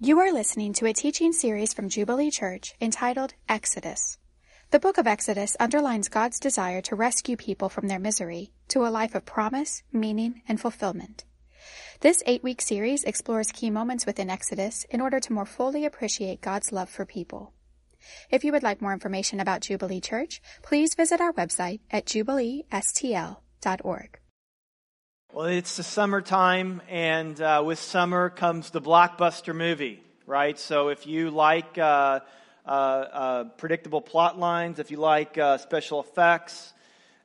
You are listening to a teaching series from Jubilee Church entitled Exodus. The book of Exodus underlines God's desire to rescue people from their misery to a life of promise, meaning, and fulfillment. This eight week series explores key moments within Exodus in order to more fully appreciate God's love for people. If you would like more information about Jubilee Church, please visit our website at jubileestl.org. Well, it's the summertime, and uh, with summer comes the blockbuster movie, right? So if you like uh, uh, uh predictable plot lines, if you like uh, special effects,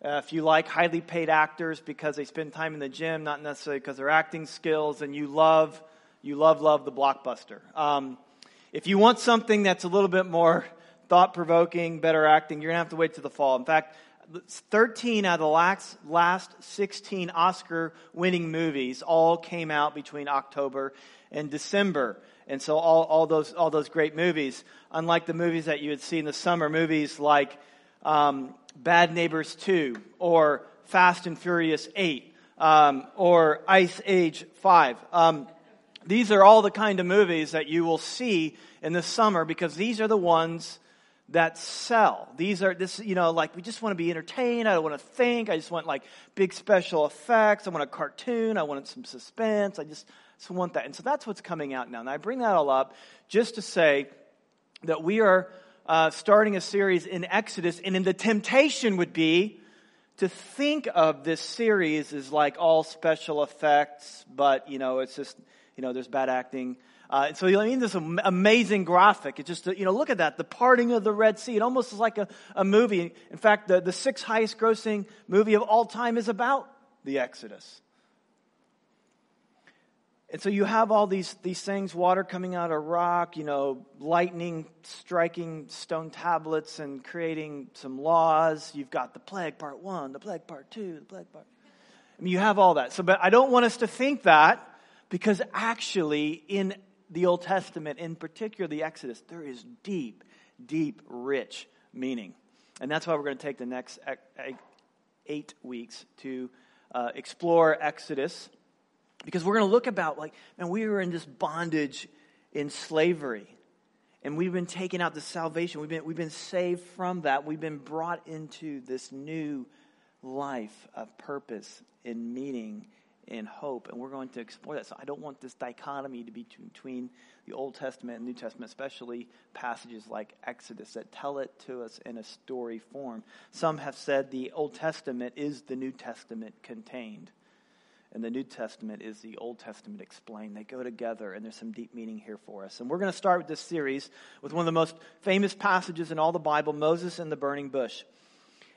uh, if you like highly paid actors because they spend time in the gym, not necessarily because they're acting skills, and you love, you love, love the blockbuster. Um, if you want something that's a little bit more thought provoking, better acting, you're going to have to wait to the fall. In fact, 13 out of the last, last 16 Oscar winning movies all came out between October and December. And so all, all, those, all those great movies, unlike the movies that you would see in the summer, movies like um, Bad Neighbors 2 or Fast and Furious 8 um, or Ice Age 5. Um, these are all the kind of movies that you will see in the summer because these are the ones that sell. These are this, you know, like we just want to be entertained. I don't want to think. I just want like big special effects. I want a cartoon. I want some suspense. I just, just want that. And so that's what's coming out now. And I bring that all up just to say that we are uh, starting a series in Exodus, and in the temptation would be to think of this series as like all special effects, but you know, it's just you know, there's bad acting. Uh, so I mean, this amazing graphic. It's just, you know, look at that. The parting of the Red Sea. It almost is like a, a movie. In fact, the, the sixth highest grossing movie of all time is about the Exodus. And so you have all these, these things, water coming out of rock, you know, lightning striking stone tablets and creating some laws. You've got the plague part one, the plague part two, the plague part. I mean, you have all that. So, but I don't want us to think that because actually in the Old Testament, in particular the Exodus, there is deep, deep, rich meaning. And that's why we're going to take the next eight weeks to uh, explore Exodus. Because we're going to look about, like, man, we were in this bondage in slavery. And we've been taken out to salvation. We've been, we've been saved from that. We've been brought into this new life of purpose and meaning and hope. And we're going to explore that. So I don't want this dichotomy to be between the Old Testament and New Testament, especially passages like Exodus that tell it to us in a story form. Some have said the Old Testament is the New Testament contained. And the New Testament is the Old Testament explained. They go together, and there's some deep meaning here for us. And we're going to start with this series with one of the most famous passages in all the Bible Moses and the burning bush.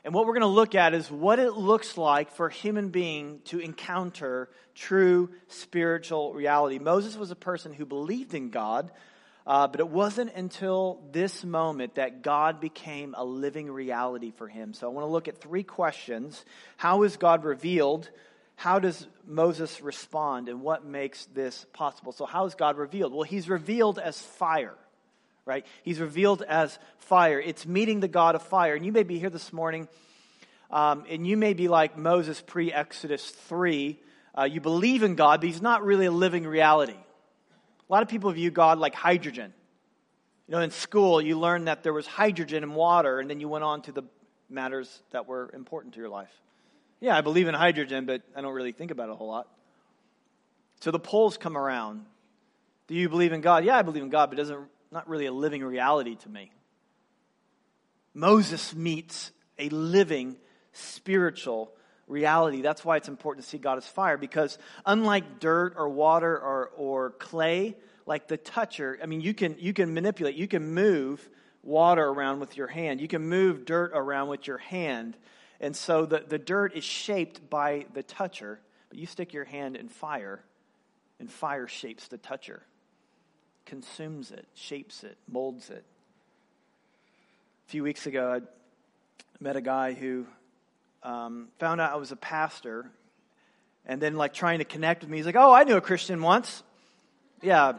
And what we're going to look at is what it looks like for a human being to encounter true spiritual reality. Moses was a person who believed in God, uh, but it wasn't until this moment that God became a living reality for him. So I want to look at three questions. How is God revealed? How does Moses respond? And what makes this possible? So, how is God revealed? Well, he's revealed as fire right? He's revealed as fire. It's meeting the God of fire. And you may be here this morning, um, and you may be like Moses pre Exodus 3. Uh, you believe in God, but he's not really a living reality. A lot of people view God like hydrogen. You know, in school, you learned that there was hydrogen in water, and then you went on to the matters that were important to your life. Yeah, I believe in hydrogen, but I don't really think about it a whole lot. So the polls come around. Do you believe in God? Yeah, I believe in God, but it doesn't not really a living reality to me. Moses meets a living spiritual reality. That's why it's important to see God as fire, because unlike dirt or water or, or clay, like the toucher, I mean, you can, you can manipulate, you can move water around with your hand, you can move dirt around with your hand. And so the, the dirt is shaped by the toucher, but you stick your hand in fire, and fire shapes the toucher consumes it, shapes it, molds it. A few weeks ago, I met a guy who um, found out I was a pastor, and then like trying to connect with me. He's like, "Oh, I knew a Christian once." Yeah,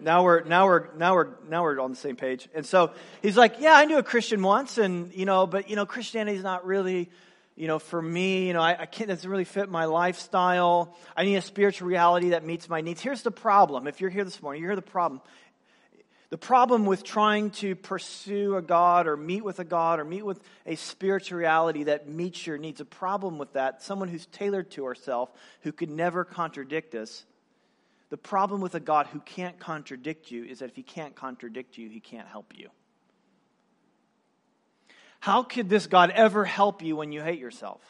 now we're now we're now we're now we're on the same page. And so he's like, "Yeah, I knew a Christian once, and you know, but you know, Christianity's not really." You know, for me, you know, I, I can't, doesn't really fit my lifestyle. I need a spiritual reality that meets my needs. Here's the problem. If you're here this morning, you hear the problem. The problem with trying to pursue a God or meet with a God or meet with a spiritual reality that meets your needs, a problem with that, someone who's tailored to ourselves, who could never contradict us. The problem with a God who can't contradict you is that if he can't contradict you, he can't help you. How could this God ever help you when you hate yourself?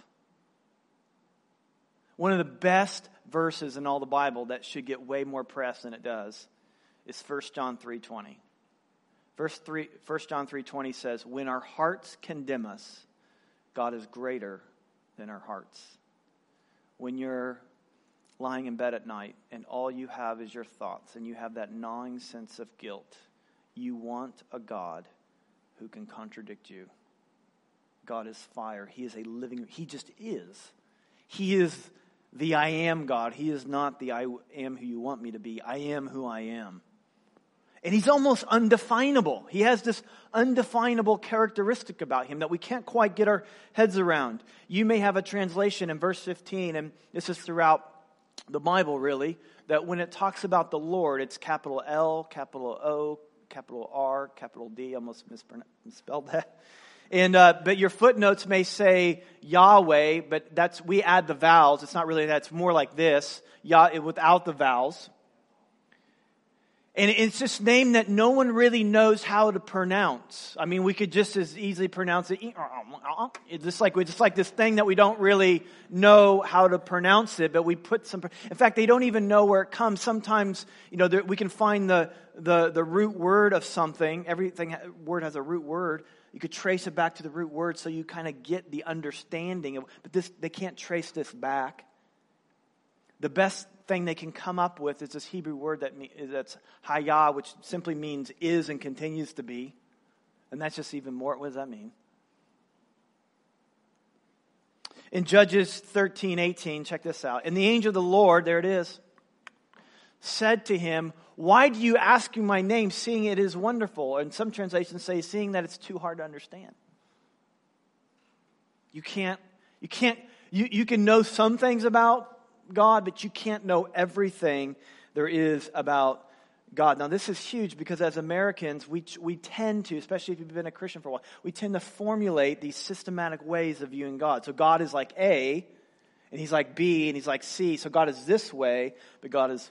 One of the best verses in all the Bible that should get way more press than it does is 1 John 3:20. Verse 3 1 John 3:20 says, "When our hearts condemn us, God is greater than our hearts." When you're lying in bed at night and all you have is your thoughts and you have that gnawing sense of guilt, you want a God who can contradict you. God is fire. He is a living, He just is. He is the I am God. He is not the I am who you want me to be. I am who I am. And he's almost undefinable. He has this undefinable characteristic about him that we can't quite get our heads around. You may have a translation in verse 15, and this is throughout the Bible really, that when it talks about the Lord, it's capital L, capital O, capital R, capital D. I almost misspelled that. And uh, but your footnotes may say Yahweh, but that's we add the vowels. It's not really that. It's more like this, Yah without the vowels. And it's this name that no one really knows how to pronounce. I mean, we could just as easily pronounce it. It's just like, just like this thing that we don't really know how to pronounce it, but we put some, in fact, they don't even know where it comes. Sometimes, you know, we can find the, the, the root word of something. Everything, word has a root word. You could trace it back to the root word so you kind of get the understanding of, but this, they can't trace this back. The best thing they can come up with is this Hebrew word that that's hayah, which simply means is and continues to be. And that's just even more. What does that mean? In Judges 13, 18, check this out. And the angel of the Lord, there it is, said to him, Why do you ask my name, seeing it is wonderful? And some translations say, seeing that it's too hard to understand. You can't, you can't, you, you can know some things about God, but you can't know everything there is about God. Now, this is huge because as Americans, we, we tend to, especially if you've been a Christian for a while, we tend to formulate these systematic ways of viewing God. So God is like A, and he's like B, and he's like C. So God is this way, but God is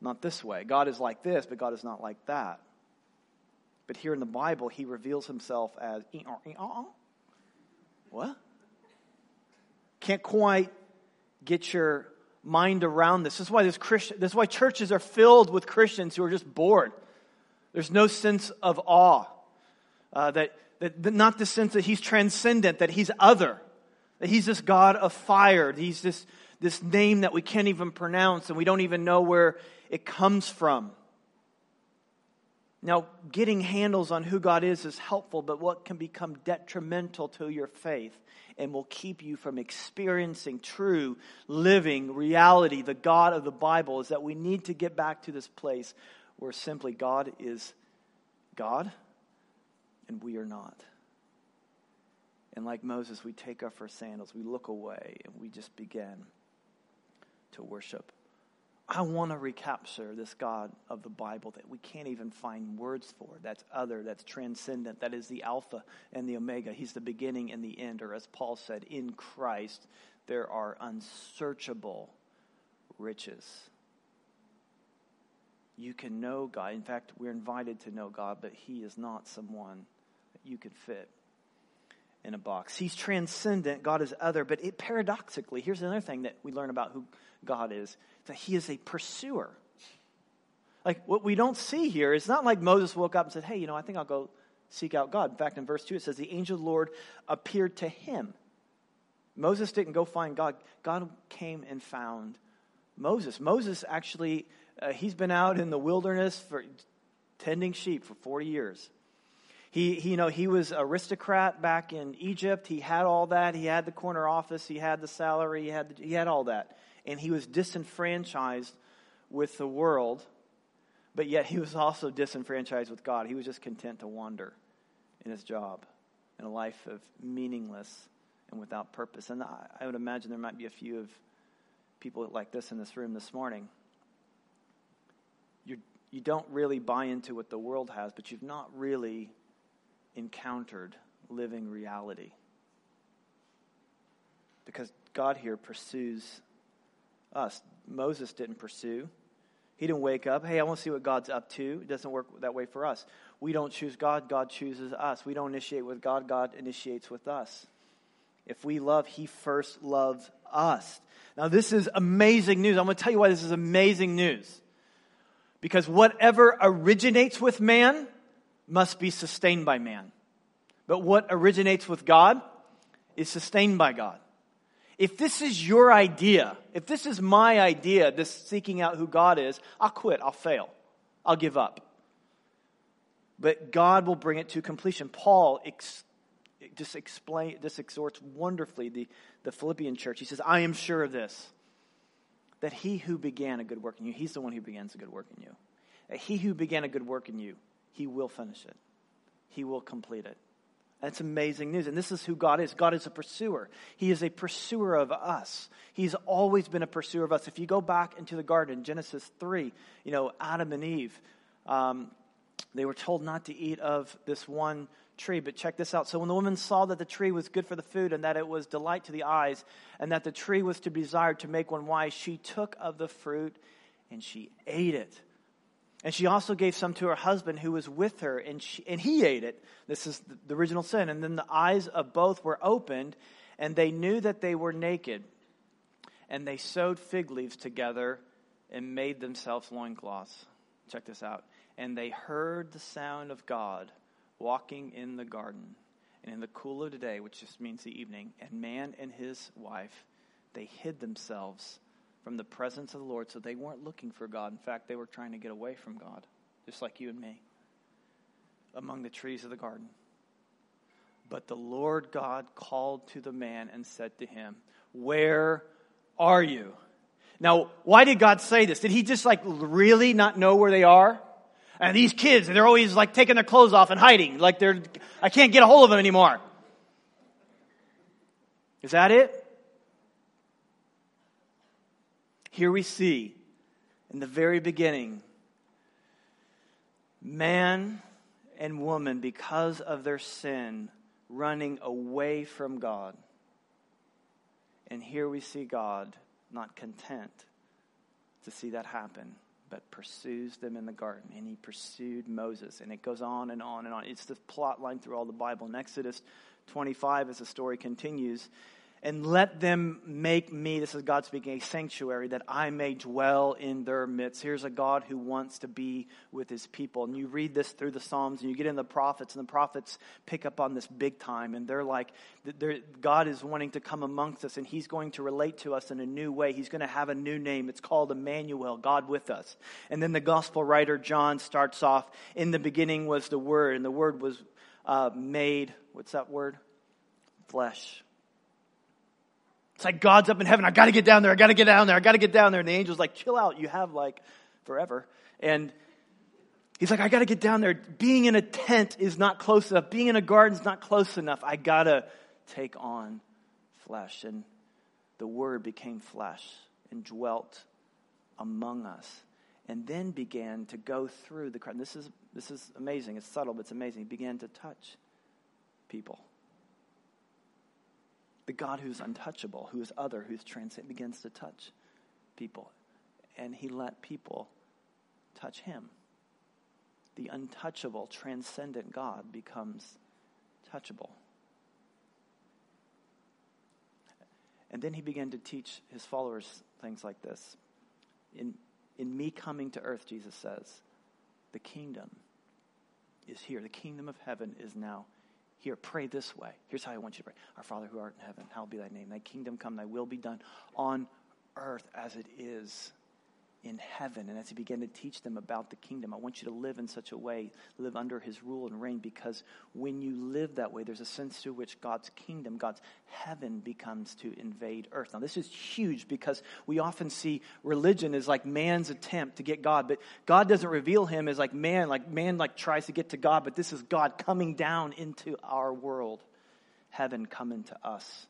not this way. God is like this, but God is not like that. But here in the Bible, he reveals himself as eh, uh, eh, uh, uh. what? Can't quite get your mind around this. This is why this Christian, this is why churches are filled with Christians who are just bored. There's no sense of awe. Uh, that, that, that not the sense that he's transcendent, that he's other, that he's this God of fire, he's this, this name that we can't even pronounce and we don't even know where it comes from. Now, getting handles on who God is is helpful, but what can become detrimental to your faith and will keep you from experiencing true, living reality, the God of the Bible, is that we need to get back to this place where simply God is God and we are not. And like Moses, we take off our sandals, we look away, and we just begin to worship I want to recapture this God of the Bible that we can't even find words for. That's other, that's transcendent, that is the Alpha and the Omega. He's the beginning and the end. Or as Paul said, in Christ there are unsearchable riches. You can know God. In fact, we're invited to know God, but He is not someone that you could fit in a box. He's transcendent, God is other, but it paradoxically, here's another thing that we learn about who God is that he is a pursuer. Like what we don't see here is not like Moses woke up and said, Hey, you know, I think I'll go seek out God. In fact, in verse 2, it says, The angel of the Lord appeared to him. Moses didn't go find God, God came and found Moses. Moses actually, uh, he's been out in the wilderness for tending sheep for 40 years. He, he, you know, he was aristocrat back in Egypt. He had all that. He had the corner office. He had the salary. He had, the, he had all that and he was disenfranchised with the world, but yet he was also disenfranchised with God. He was just content to wander in his job in a life of meaningless and without purpose. And I would imagine there might be a few of people like this in this room this morning. You're, you don't really buy into what the world has, but you've not really encountered living reality. Because God here pursues us. Moses didn't pursue. He didn't wake up, hey, I want to see what God's up to. It doesn't work that way for us. We don't choose God, God chooses us. We don't initiate with God, God initiates with us. If we love, He first loves us. Now, this is amazing news. I'm going to tell you why this is amazing news. Because whatever originates with man must be sustained by man. But what originates with God is sustained by God. If this is your idea, if this is my idea, this seeking out who God is, I'll quit, I'll fail, I'll give up. But God will bring it to completion. Paul ex- just explain, just exhorts wonderfully the, the Philippian church. He says, I am sure of this, that he who began a good work in you, he's the one who begins a good work in you. That he who began a good work in you, he will finish it. He will complete it. That's amazing news. And this is who God is. God is a pursuer. He is a pursuer of us. He's always been a pursuer of us. If you go back into the garden, Genesis 3, you know, Adam and Eve, um, they were told not to eat of this one tree. But check this out. So when the woman saw that the tree was good for the food and that it was delight to the eyes and that the tree was to be desired to make one wise, she took of the fruit and she ate it. And she also gave some to her husband who was with her, and, she, and he ate it. This is the original sin. And then the eyes of both were opened, and they knew that they were naked. And they sewed fig leaves together and made themselves loincloths. Check this out. And they heard the sound of God walking in the garden. And in the cool of the day, which just means the evening, and man and his wife, they hid themselves from the presence of the Lord. So they weren't looking for God. In fact, they were trying to get away from God, just like you and me, among the trees of the garden. But the Lord God called to the man and said to him, Where are you? Now, why did God say this? Did he just like really not know where they are? And these kids, they're always like taking their clothes off and hiding. Like they're, I can't get a hold of them anymore. Is that it? Here we see in the very beginning man and woman, because of their sin, running away from God. And here we see God not content to see that happen but pursues them in the garden. And he pursued Moses. And it goes on and on and on. It's the plot line through all the Bible. In Exodus 25, as the story continues, and let them make me, this is God speaking, a sanctuary that I may dwell in their midst. Here's a God who wants to be with his people. And you read this through the Psalms and you get in the prophets, and the prophets pick up on this big time. And they're like, they're, God is wanting to come amongst us, and he's going to relate to us in a new way. He's going to have a new name. It's called Emmanuel, God with us. And then the gospel writer John starts off, in the beginning was the Word, and the Word was uh, made, what's that word? Flesh it's like God's up in heaven. I got to get down there. I got to get down there. I got to get down there. And the angel's like, chill out. You have like forever. And he's like, I got to get down there. Being in a tent is not close enough. Being in a garden is not close enough. I got to take on flesh. And the word became flesh and dwelt among us. And then began to go through the crowd. This is, this is amazing. It's subtle, but it's amazing. He began to touch people the God who's untouchable, who is other, who's transcendent, begins to touch people. And he let people touch him. The untouchable, transcendent God becomes touchable. And then he began to teach his followers things like this. In, in me coming to earth, Jesus says, the kingdom is here. The kingdom of heaven is now here, pray this way. Here's how I want you to pray. Our Father who art in heaven, hallowed be thy name. Thy kingdom come, thy will be done on earth as it is in heaven. And as he began to teach them about the kingdom, I want you to live in such a way, live under his rule and reign, because when you live that way, there's a sense to which God's kingdom, God's heaven becomes to invade earth. Now, this is huge because we often see religion as like man's attempt to get God, but God doesn't reveal him as like man, like man like tries to get to God, but this is God coming down into our world, heaven coming to us.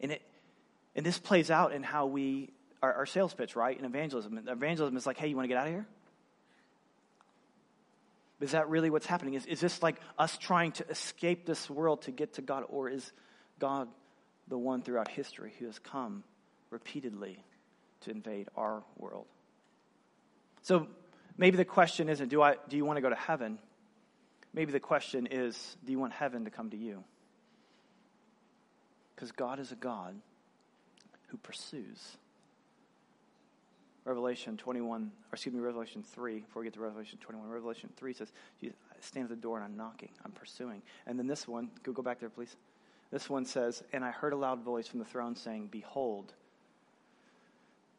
And it and this plays out in how we our, our sales pitch, right? In evangelism. Evangelism is like, hey, you want to get out of here? Is that really what's happening? Is, is this like us trying to escape this world to get to God? Or is God the one throughout history who has come repeatedly to invade our world? So maybe the question isn't, do, I, do you want to go to heaven? Maybe the question is, do you want heaven to come to you? Because God is a God who pursues. Revelation 21, or excuse me, Revelation 3, before we get to Revelation 21, Revelation 3 says, I stand at the door and I'm knocking, I'm pursuing. And then this one, go back there, please. This one says, And I heard a loud voice from the throne saying, Behold,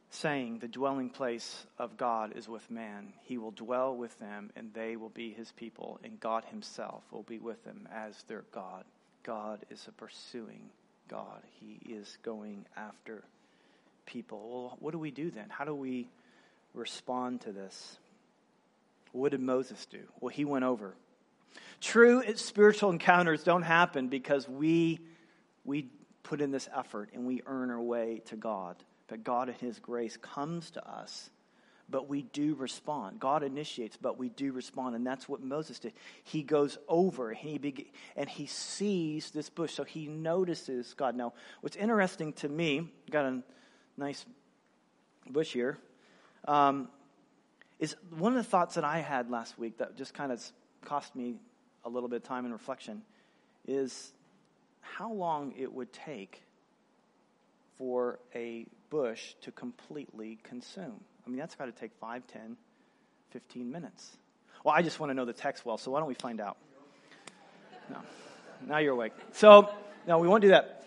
saying, The dwelling place of God is with man. He will dwell with them, and they will be his people, and God himself will be with them as their God. God is a pursuing God, He is going after people. Well, what do we do then? How do we respond to this? What did Moses do? Well, he went over. True spiritual encounters don't happen because we, we put in this effort and we earn our way to God. But God, in His grace, comes to us but we do respond. God initiates, but we do respond. And that's what Moses did. He goes over and he, be, and he sees this bush, so he notices God. Now, what's interesting to me, got a nice bush here, um, is one of the thoughts that I had last week that just kind of cost me a little bit of time and reflection is how long it would take for a bush to completely consume. I mean, that's got to take 5, 10, 15 minutes. Well, I just want to know the text well, so why don't we find out? No. Now you're awake. So, no, we won't do that.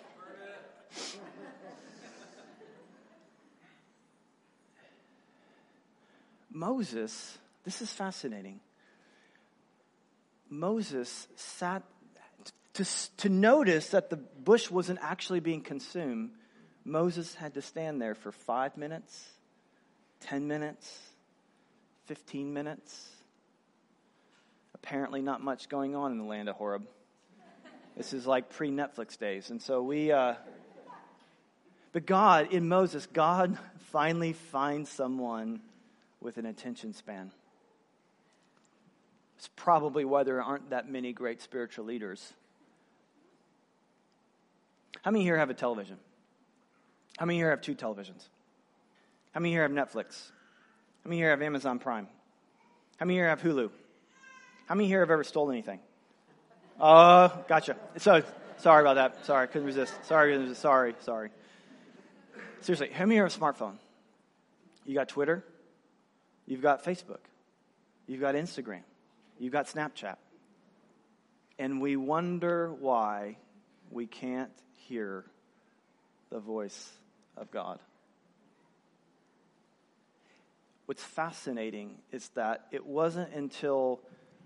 Moses, this is fascinating. Moses sat to, to notice that the bush wasn't actually being consumed. Moses had to stand there for five minutes, 10 minutes, 15 minutes. Apparently, not much going on in the land of Horeb. This is like pre Netflix days. And so we, uh, but God, in Moses, God finally finds someone with an attention span. It's probably why there aren't that many great spiritual leaders. How many here have a television? How many here have two televisions? How many here have Netflix? How many here have Amazon Prime? How many here have Hulu? How many here have ever stolen anything? Oh, uh, gotcha. So, sorry about that. Sorry, couldn't resist. Sorry, sorry, sorry. Seriously, how many here have a smartphone? You got Twitter? You've got Facebook. You've got Instagram. You've got Snapchat. And we wonder why we can't hear the voice of God what's fascinating is that it wasn't until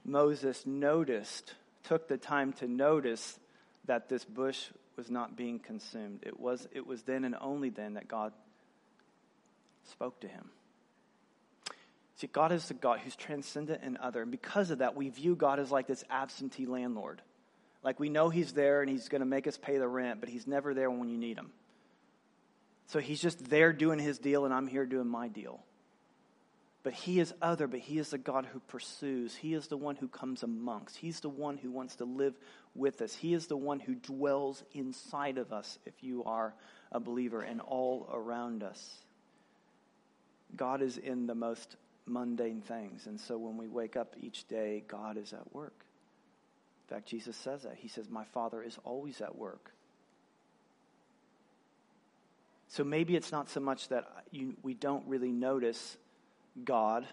Moses noticed, took the time to notice that this bush was not being consumed. It was, it was then and only then that God spoke to him. See, God is the God who's transcendent and other. And because of that, we view God as like this absentee landlord. Like we know he's there and he's going to make us pay the rent, but he's never there when you need him. So he's just there doing his deal, and I'm here doing my deal. But he is other, but he is the God who pursues. He is the one who comes amongst. He's the one who wants to live with us. He is the one who dwells inside of us if you are a believer and all around us. God is in the most mundane things. And so when we wake up each day, God is at work. In fact, Jesus says that. He says, My Father is always at work. So maybe it's not so much that you, we don't really notice God,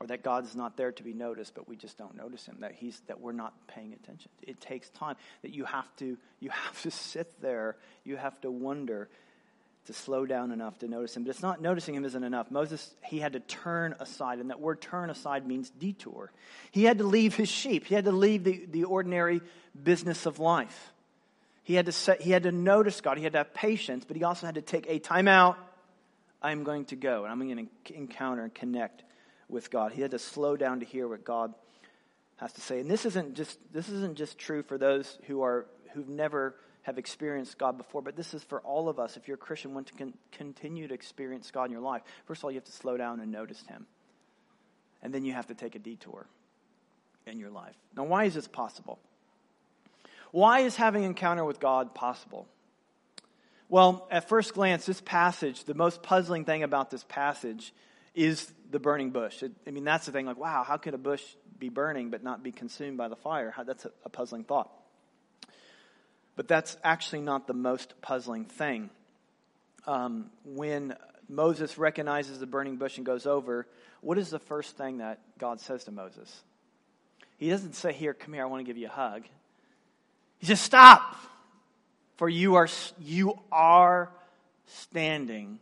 or that God's not there to be noticed, but we just don't notice him, that he's that we're not paying attention. It takes time. That you have to you have to sit there, you have to wonder to slow down enough to notice him. But it's not noticing him isn't enough. Moses, he had to turn aside, and that word turn aside means detour. He had to leave his sheep. He had to leave the, the ordinary business of life. He had to set, he had to notice God. He had to have patience, but he also had to take a time out I'm going to go and I'm going to encounter and connect with God. He had to slow down to hear what God has to say. And this isn't just this isn't just true for those who are who've never have experienced God before, but this is for all of us. If you're a Christian, want to con- continue to experience God in your life, first of all, you have to slow down and notice Him. and then you have to take a detour in your life. Now, why is this possible? Why is having encounter with God possible? Well, at first glance, this passage, the most puzzling thing about this passage is the burning bush. I mean, that's the thing. Like, wow, how could a bush be burning but not be consumed by the fire? How, that's a, a puzzling thought. But that's actually not the most puzzling thing. Um, when Moses recognizes the burning bush and goes over, what is the first thing that God says to Moses? He doesn't say, Here, come here, I want to give you a hug. He says, Stop! For you are, you are standing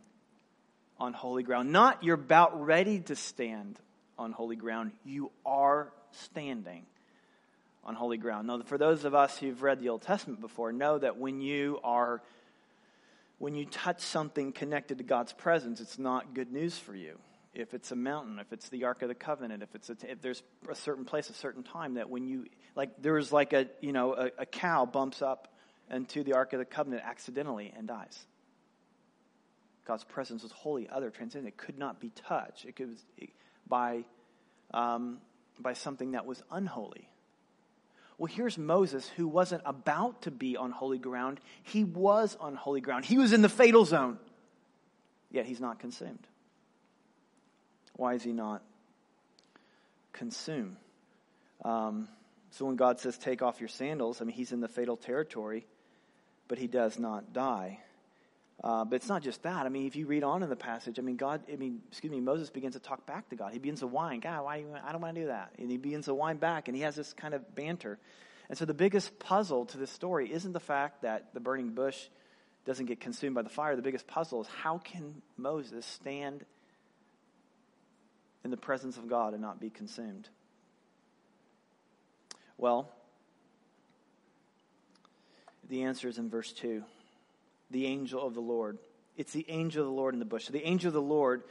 on holy ground. Not you're about ready to stand on holy ground. You are standing on holy ground. Now, for those of us who've read the Old Testament before, know that when you are when you touch something connected to God's presence, it's not good news for you. If it's a mountain, if it's the Ark of the Covenant, if it's a, if there's a certain place, a certain time that when you like there's like a you know a, a cow bumps up into the Ark of the Covenant accidentally and dies. God's presence was holy, other, transcendent. It could not be touched. It could by um, by something that was unholy. Well, here's Moses who wasn't about to be on holy ground. He was on holy ground. He was in the fatal zone. Yet he's not consumed. Why is he not consumed? Um, so when God says, take off your sandals, I mean, he's in the fatal territory, but he does not die. Uh, but it's not just that. I mean, if you read on in the passage, I mean, God, I mean, excuse me, Moses begins to talk back to God. He begins to whine, God, why do you, I don't want to do that. And he begins to whine back, and he has this kind of banter. And so the biggest puzzle to this story isn't the fact that the burning bush doesn't get consumed by the fire. The biggest puzzle is how can Moses stand in the presence of God and not be consumed? Well, the answer is in verse 2 the angel of the Lord. It's the angel of the Lord in the bush. So the angel of the Lord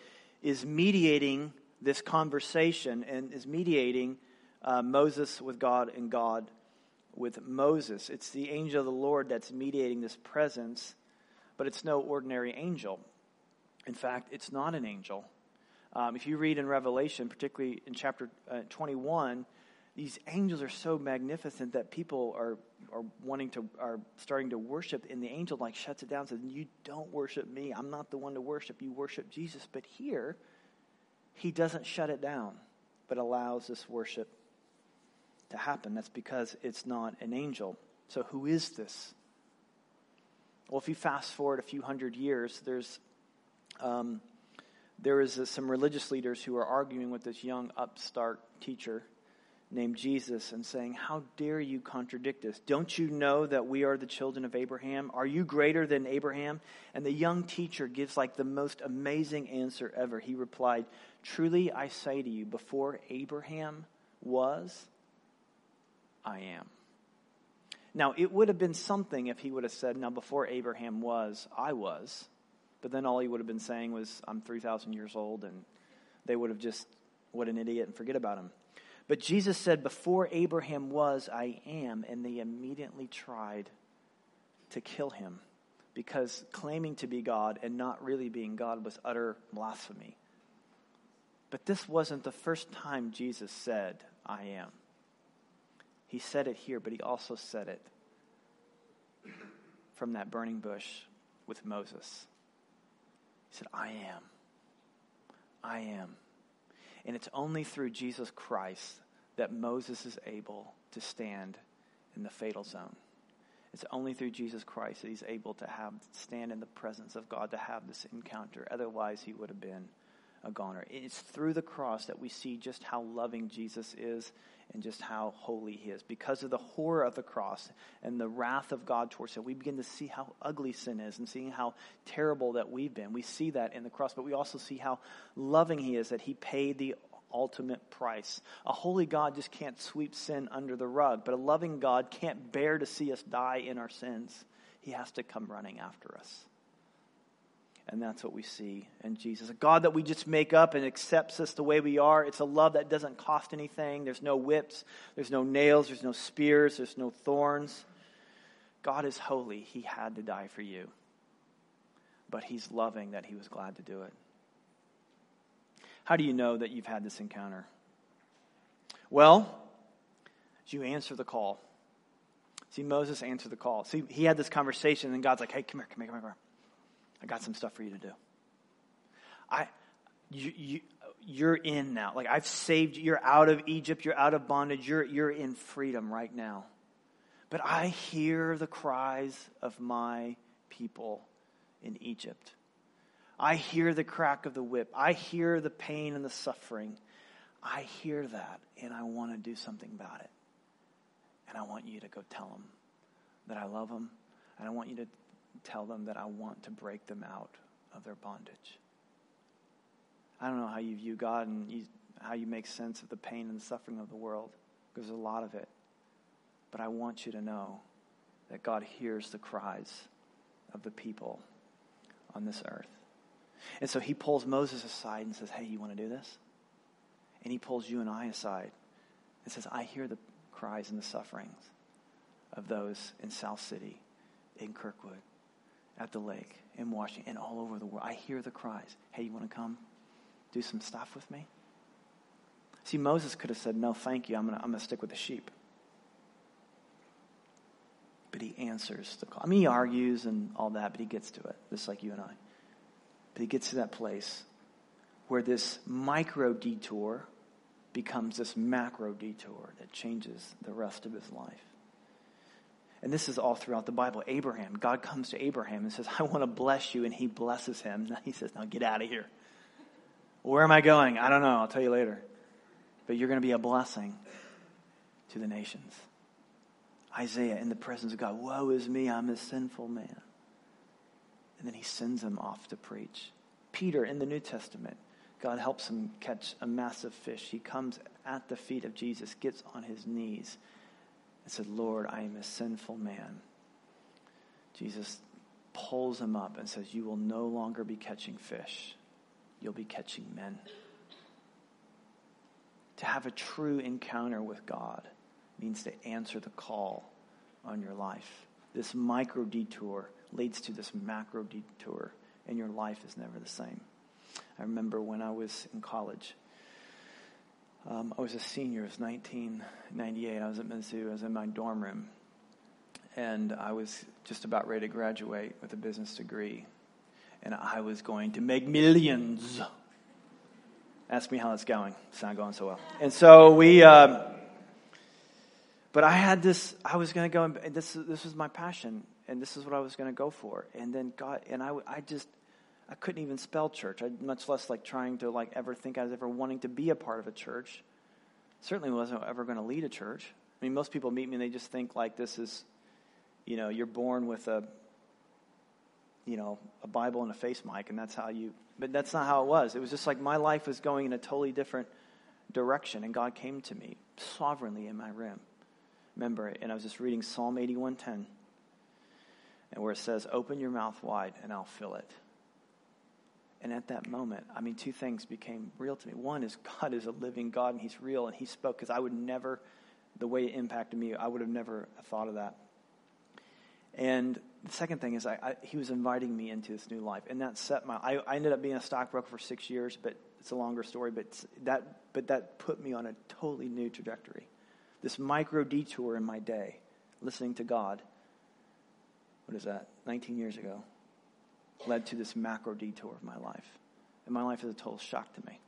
is mediating this conversation and is mediating uh, Moses with God and God with Moses. It's the angel of the Lord that's mediating this presence, but it's no ordinary angel. In fact, it's not an angel. Um, if you read in Revelation, particularly in chapter uh, 21, these angels are so magnificent that people are, are wanting to are starting to worship and the angel like shuts it down says you don't worship me. I'm not the one to worship. You worship jesus. But here he doesn't shut it down but allows this worship to happen. That's because it's not an angel. So who is this? Well if you fast forward a few hundred years there's um, there is uh, some religious leaders who are arguing with this young upstart teacher named Jesus and saying, How dare you contradict us? Don't you know that we are the children of Abraham? Are you greater than Abraham? And the young teacher gives like the most amazing answer ever. He replied, Truly I say to you, before Abraham was, I am. Now, it would have been something if he would have said, Now, before Abraham was, I was. But then all he would have been saying was, I'm 3,000 years old, and they would have just, what an idiot, and forget about him. But Jesus said, Before Abraham was, I am. And they immediately tried to kill him because claiming to be God and not really being God was utter blasphemy. But this wasn't the first time Jesus said, I am. He said it here, but he also said it from that burning bush with Moses. He said, I am. I am. And it's only through Jesus Christ that Moses is able to stand in the fatal zone. It's only through Jesus Christ that he's able to have stand in the presence of God to have this encounter. Otherwise, he would have been a goner. It's through the cross that we see just how loving Jesus is and just how holy he is. Because of the horror of the cross and the wrath of God towards sin, we begin to see how ugly sin is and seeing how terrible that we've been. We see that in the cross, but we also see how loving he is that he paid the ultimate price. A holy God just can't sweep sin under the rug, but a loving God can't bear to see us die in our sins. He has to come running after us. And that's what we see in Jesus. A God that we just make up and accepts us the way we are. It's a love that doesn't cost anything. There's no whips, there's no nails, there's no spears, there's no thorns. God is holy. He had to die for you. But He's loving that He was glad to do it. How do you know that you've had this encounter Well, you answer the call. See, Moses answered the call. See, he had this conversation, and God's like, hey, come here, come here, come here. I got some stuff for you to do. I, you, you, you're in now. Like, I've saved you. You're out of Egypt. You're out of bondage. You're, you're in freedom right now. But I hear the cries of my people in Egypt. I hear the crack of the whip. I hear the pain and the suffering. I hear that, and I want to do something about it. And I want you to go tell them that I love them, and I want you to tell them that I want to break them out of their bondage. I don't know how you view God and you, how you make sense of the pain and suffering of the world, because there's a lot of it. But I want you to know that God hears the cries of the people on this earth. And so he pulls Moses aside and says, Hey, you want to do this? And he pulls you and I aside and says, I hear the cries and the sufferings of those in South City, in Kirkwood, at the lake, in Washington, and all over the world. I hear the cries. Hey, you want to come do some stuff with me? See, Moses could have said, No, thank you. I'm going to I'm going to stick with the sheep. But he answers the call. I mean, he argues and all that, but he gets to it, just like you and I. But he gets to that place where this micro detour becomes this macro detour that changes the rest of his life. And this is all throughout the Bible. Abraham, God comes to Abraham and says, I want to bless you. And he blesses him. He says, Now get out of here. Where am I going? I don't know. I'll tell you later. But you're going to be a blessing to the nations. Isaiah, in the presence of God, woe is me, I'm a sinful man. And then he sends him off to preach. Peter, in the New Testament, God helps him catch a massive fish. He comes at the feet of Jesus, gets on his knees, and said, Lord, I am a sinful man. Jesus pulls him up and says, You will no longer be catching fish, you'll be catching men. To have a true encounter with God means to answer the call on your life. This micro detour leads to this macro detour, and your life is never the same. I remember when I was in college. Um, I was a senior. It was 1998. I was at Mizzou. I was in my dorm room. And I was just about ready to graduate with a business degree. And I was going to make millions. Ask me how it's going. It's not going so well. And so we, um, but I had this, I was going to go, and this, this was my passion, and this is what I was going to go for. And then God, and I, I just, I couldn't even spell church. I, much less like trying to like ever think I was ever wanting to be a part of a church. Certainly wasn't ever going to lead a church. I mean, most people meet me and they just think like this is, you know, you're born with a, you know, a Bible and a face mic, and that's how you. But that's not how it was. It was just like my life was going in a totally different direction, and God came to me sovereignly in my room remember it. And I was just reading Psalm 81:10, and where it says, "Open your mouth wide, and I'll fill it." And at that moment, I mean, two things became real to me. One is God is a living God, and He's real, and He spoke because I would never, the way it impacted me, I would have never thought of that. And the second thing is, I, I, he was inviting me into this new life, and that set my. I, I ended up being a stockbroker for six years, but it's a longer story. But that, but that put me on a totally new trajectory this micro detour in my day, listening to God, what is that, 19 years ago, led to this macro detour of my life. And my life is a total shock to me.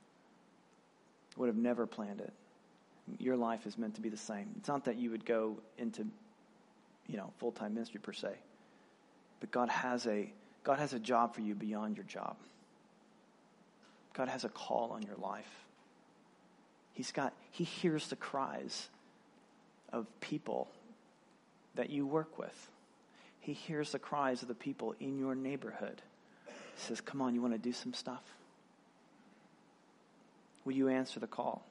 Would have never planned it. Your life is meant to be the same. It's not that you would go into, you know, full time ministry per se, but God has a God has a job for you beyond your job. God has a call on your life. He's got He hears the cries of people that you work with. He hears the cries of the people in your neighborhood. He says, Come on, you want to do some stuff? Will you answer the call?